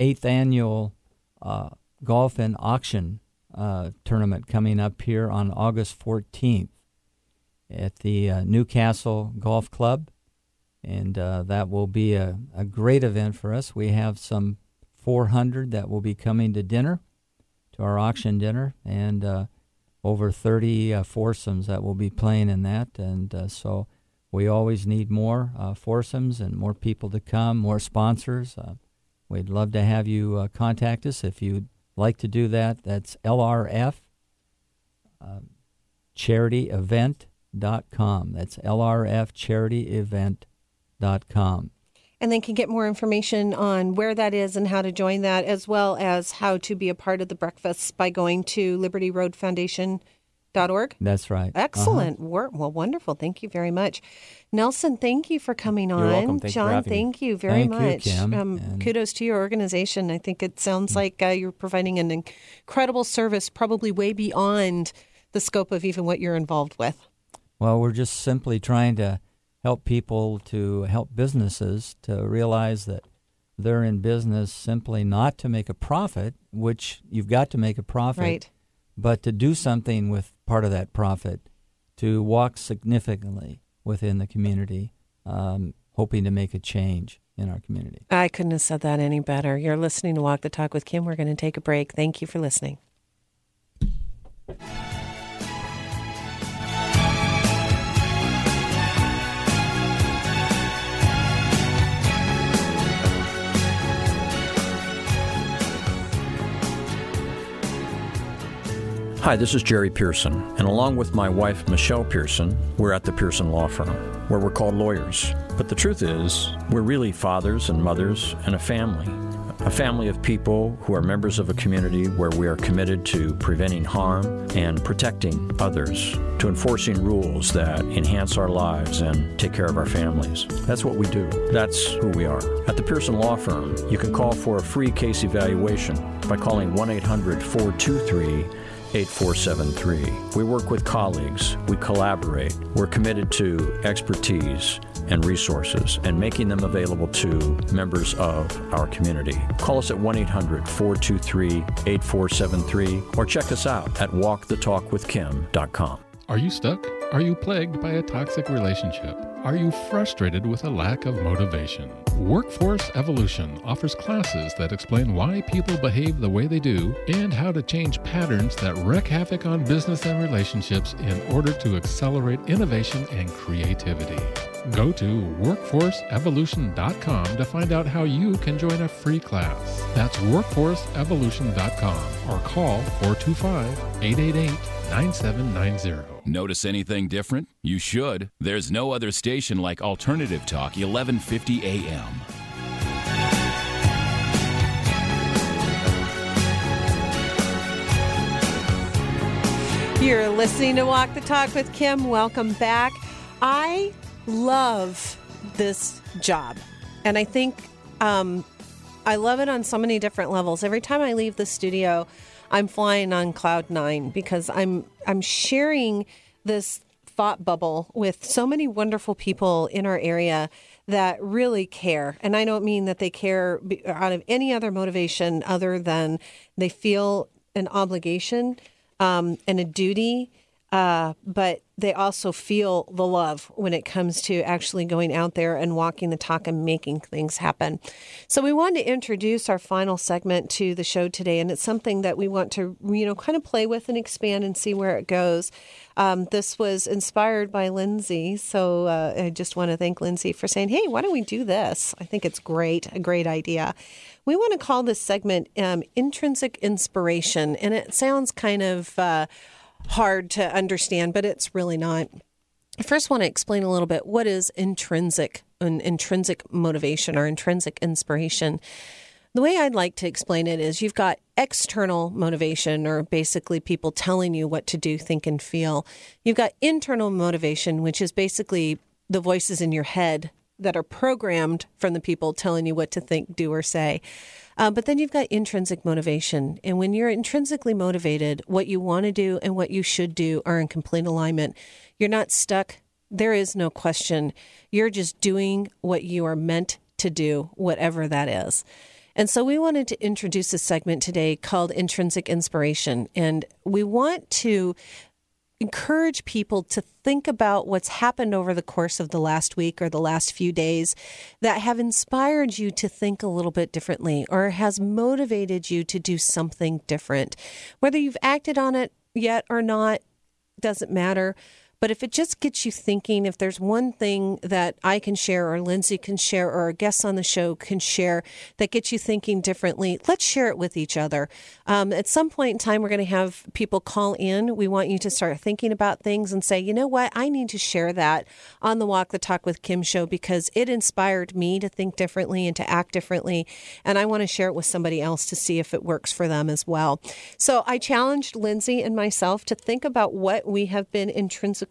eighth annual uh, golf and auction uh, tournament coming up here on August 14th at the Newcastle Golf Club. And that will be a, a great event for us. We have some 400 that will be coming to dinner, to our auction dinner, and uh, over 30 uh, foursomes that will be playing in that. And uh, so we always need more uh, foursomes and more people to come, more sponsors. Uh, we'd love to have you uh, contact us if you'd like to do that. That's LRF um, charityevent.com. That's lrfcharityevent.com. And they can get more information on where that is and how to join that, as well as how to be a part of the breakfasts by going to libertyroadfoundation.org. That's right. Uh-huh. Excellent work. Well, wonderful. Thank you very much. Nelson, thank you for coming on. You're welcome. Thank John, thank you very Thank much. Kim, um, and- kudos to your organization. I think it sounds like uh, you're providing an incredible service, probably way beyond the scope of even what you're involved with. Well, we're just simply trying to help people to help businesses to realize that they're in business simply not to make a profit, which you've got to make a profit, Right. but to do something with part of that profit, to walk significantly within the community, um, hoping to make a change in our community. I couldn't have said that any better. You're listening to Walk the Talk with Kim. We're going to take a break. Thank you for listening. Hi, this is Jerry Pearson, and along with my wife, Michelle Pearson, we're at the Pearson Law Firm, where we're called lawyers. But the truth is, we're really fathers and mothers and a family. A family of people who are members of a community where we are committed to preventing harm and protecting others, to enforcing rules that enhance our lives and take care of our families. That's what we do. That's who we are. At the Pearson Law Firm, you can call for a free case evaluation by calling 1 800 423 8473. We work with colleagues, we collaborate, we're committed to expertise and resources and making them available to members of our community. Call us at 1 800 423 8473 or check us out at walkthetalkwithkim.com. Are you stuck? Are you plagued by a toxic relationship? Are you frustrated with a lack of motivation? Workforce Evolution offers classes that explain why people behave the way they do and how to change patterns that wreak havoc on business and relationships in order to accelerate innovation and creativity. Go to workforceevolution.com to find out how you can join a free class. That's workforceevolution.com or call 425 888 9790. Notice anything different? You should. There's no other station like Alternative Talk 1150 AM. You're listening to Walk the Talk with Kim. Welcome back. I love this job, and I think um, I love it on so many different levels. Every time I leave the studio, I'm flying on cloud nine because I'm I'm sharing this thought bubble with so many wonderful people in our area that really care. And I don't mean that they care out of any other motivation other than they feel an obligation um, and a duty, uh, but they also feel the love when it comes to actually going out there and walking the talk and making things happen. So we wanted to introduce our final segment to the show today, and it's something that we want to, you know, kind of play with and expand and see where it goes. Um, this was inspired by Lindsay, so uh, I just want to thank Lindsay for saying, "Hey, why don't we do this?" I think it's great, a great idea. We want to call this segment um, "Intrinsic Inspiration," and it sounds kind of uh, hard to understand, but it's really not. I first want to explain a little bit what is intrinsic and intrinsic motivation or intrinsic inspiration. The way I'd like to explain it is you've got external motivation, or basically people telling you what to do, think, and feel. You've got internal motivation, which is basically the voices in your head that are programmed from the people telling you what to think, do, or say. Uh, but then you've got intrinsic motivation. And when you're intrinsically motivated, what you want to do and what you should do are in complete alignment. You're not stuck. There is no question. You're just doing what you are meant to do, whatever that is. And so we wanted to introduce a segment today called Intrinsic Inspiration. And we want to encourage people to think about what's happened over the course of the last week or the last few days that have inspired you to think a little bit differently or has motivated you to do something different. Whether you've acted on it yet or not doesn't matter. But if it just gets you thinking, if there's one thing that I can share or Lindsay can share or our guests on the show can share that gets you thinking differently, let's share it with each other. Um, at some point in time, we're going to have people call in. We want you to start thinking about things and say, you know what, I need to share that on the Walk the Talk with Kim show because it inspired me to think differently and to act differently. And I want to share it with somebody else to see if it works for them as well. So I challenged Lindsay and myself to think about what we have been intrinsically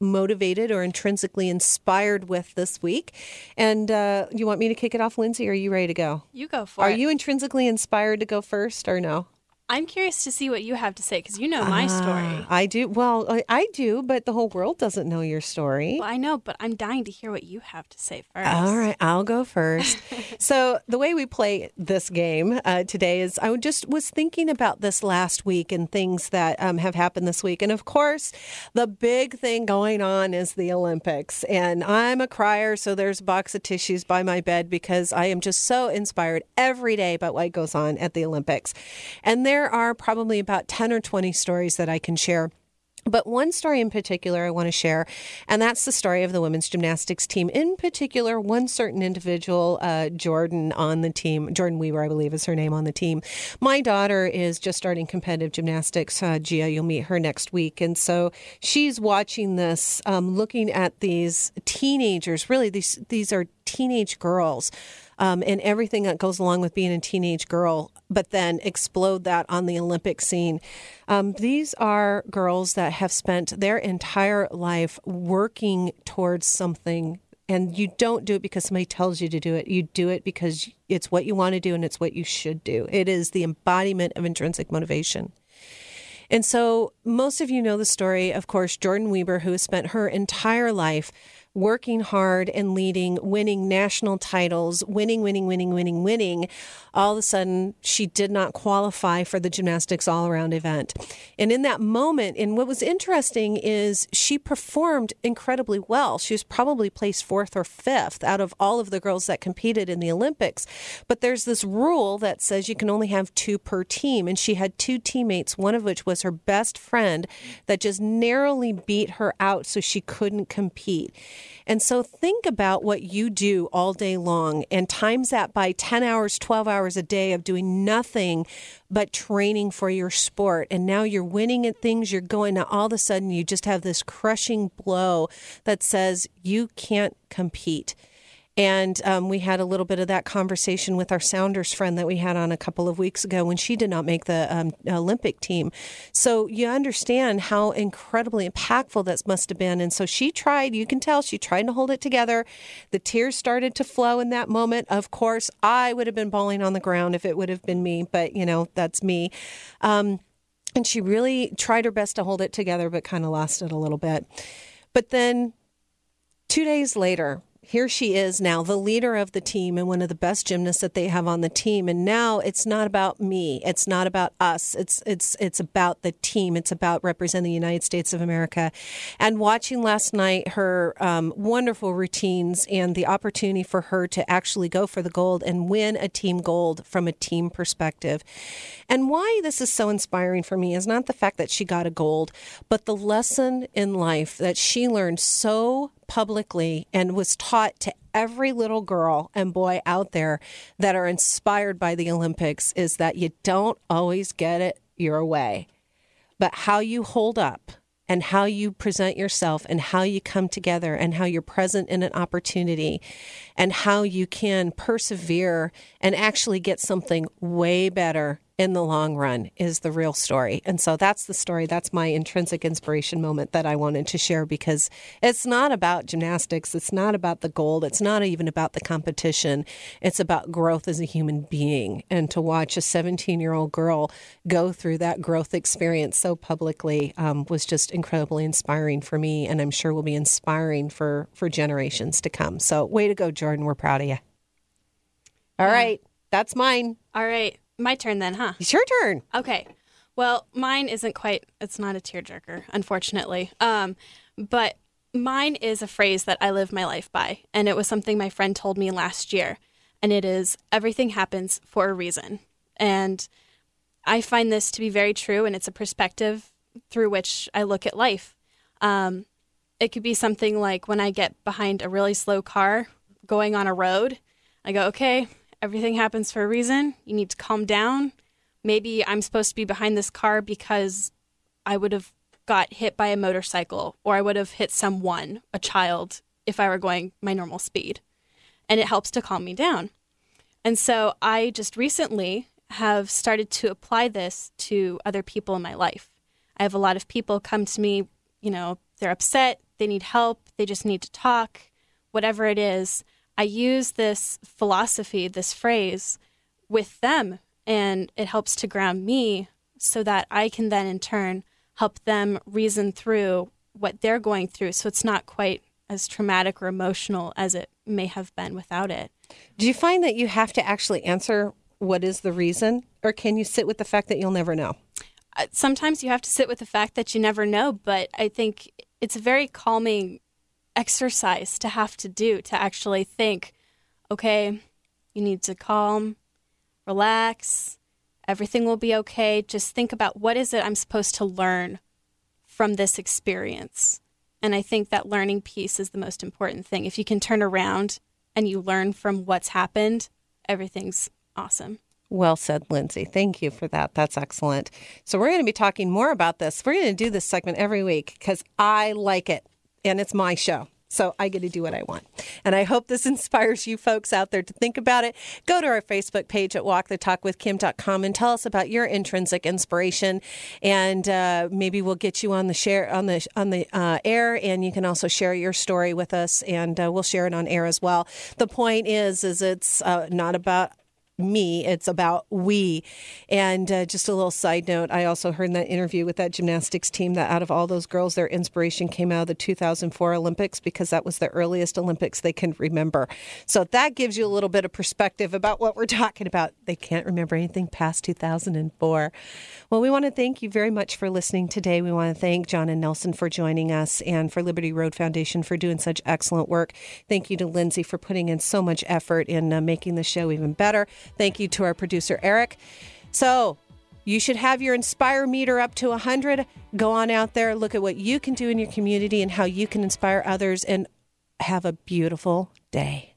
motivated or intrinsically inspired with this week. And uh, you want me to kick it off, Lindsay? Or are you ready to go? You go for Are it. you intrinsically inspired to go first or no? I'm curious to see what you have to say because you know my story. Ah, I do. Well, I, I do, but the whole world doesn't know your story. Well, I know, but I'm dying to hear what you have to say first. All right, I'll go first. so the way we play this game uh, today is I just was thinking about this last week and things that um, have happened this week, and of course, the big thing going on is the Olympics. And I'm a crier, so there's a box of tissues by my bed because I am just so inspired every day by what goes on at the Olympics. And there are probably about ten or twenty stories that I can share. But one story in particular I want to share, and that's the story of the women's gymnastics team. In particular, one certain individual, uh, Jordyn, on the team, Jordyn Weaver, I believe is her name on the team. My daughter is just starting competitive gymnastics. Uh, Gia, you'll meet her next week. And so she's watching this, um, looking at these teenagers. Really, these, these are teenage girls. Um, and everything that goes along with being a teenage girl, but then explode that on the Olympic scene. Um, these are girls that have spent their entire life working towards something. And you don't do it because somebody tells you to do it. You do it because it's what you want to do and it's what you should do. It is the embodiment of intrinsic motivation. And so, most of you know the story, of course, Jordyn Wieber, who has spent her entire life working hard and leading, winning national titles, winning, winning, winning, winning, winning. All of a sudden, she did not qualify for the gymnastics all around event. And in that moment, and what was interesting is she performed incredibly well. She was probably placed fourth or fifth out of all of the girls that competed in the Olympics. But there's this rule that says you can only have two per team. And she had two teammates, one of which was her best friend, that just narrowly beat her out so she couldn't compete. And so think about what you do all day long and times that by 10 hours, 12 hours a day of doing nothing but training for your sport. And now you're winning at things, you're going, now all of a sudden you just have this crushing blow that says you can't compete. And um, we had a little bit of that conversation with our Sounders friend that we had on a couple of weeks ago when she did not make the um, Olympic team. So you understand how incredibly impactful that must have been. And so she tried, you can tell, she tried to hold it together. The tears started to flow in that moment. Of course, I would have been bawling on the ground if it would have been me, but you know, that's me. Um, and she really tried her best to hold it together, but kind of lost it a little bit. But then two days later, here she is now, the leader of the team and one of the best gymnasts that they have on the team. And now it's not about me. It's not about us. It's it's it's about the team. It's about representing the United States of America. And watching last night her um, wonderful routines and the opportunity for her to actually go for the gold and win a team gold from a team perspective. And why this is so inspiring for me is not the fact that she got a gold, but the lesson in life that she learned so publicly and was taught to every little girl and boy out there that are inspired by the Olympics is that you don't always get it your way, but how you hold up and how you present yourself and how you come together and how you're present in an opportunity and how you can persevere and actually get something way better in the long run is the real story. And so that's the story. That's my intrinsic inspiration moment that I wanted to share because it's not about gymnastics. It's not about the gold. It's not even about the competition. It's about growth as a human being. And to watch a 17 year old girl go through that growth experience so publicly um, was just incredibly inspiring for me. And I'm sure will be inspiring for, for generations to come. So, way to go, Jordyn. We're proud of you. All Yeah. right, That's mine. All right. My turn then, huh? It's your turn. Okay. Well, mine isn't quite, it's not a tearjerker, unfortunately. Um, but mine is a phrase that I live my life by. And it was something my friend told me last year. And it is everything happens for a reason. And I find this to be very true. And it's a perspective through which I look at life. Um, it could be something like when I get behind a really slow car going on a road, I go, okay, everything happens for a reason. You need to calm down. Maybe I'm supposed to be behind this car because I would have got hit by a motorcycle or I would have hit someone, a child, if I were going my normal speed. And it helps to calm me down. And so I just recently have started to apply this to other people in my life. I have a lot of people come to me, you know, they're upset, they need help, they just need to talk, whatever it is. I use this philosophy, this phrase with them, and it helps to ground me so that I can then in turn help them reason through what they're going through so it's not quite as traumatic or emotional as it may have been without it. Do you find that you have to actually answer what is the reason, or can you sit with the fact that you'll never know? Uh, Sometimes you have to sit with the fact that you never know, but I think it's a very calming exercise to have to do to actually think, okay, you need to calm, relax, everything will be okay. Just think about what is it I'm supposed to learn from this experience. And I think that learning piece is the most important thing. If you can turn around and you learn from what's happened, everything's awesome. Well said, Lindsay. Thank you for that. That's excellent. So, we're going to be talking more about this. We're going to do this segment every week because I like it and it's my show. So, I get to do what I want. And I hope this inspires you folks out there to think about it. Go to our Facebook page at walkthetalkwithkim.com and tell us about your intrinsic inspiration. And uh, maybe we'll get you on the share on the on the uh, air, and you can also share your story with us, and uh, we'll share it on air as well. The point is, is it's uh, not about me. It's about we. And uh, just a little side note, I also heard in that interview with that gymnastics team that out of all those girls, their inspiration came out of the 2004 Olympics because that was the earliest Olympics they can remember. So that gives you a little bit of perspective about what we're talking about. They can't remember anything past 2004. Well, we want to thank you very much for listening today. We want to thank John and Nelson for joining us and for Liberty Road Foundation for doing such excellent work. Thank you to Lindsay for putting in so much effort in uh, making the show even better. Thank you to our producer, Eric. So, you should have your Inspire meter up to 100. Go on out there, look at what you can do in your community and how you can inspire others, and have a beautiful day.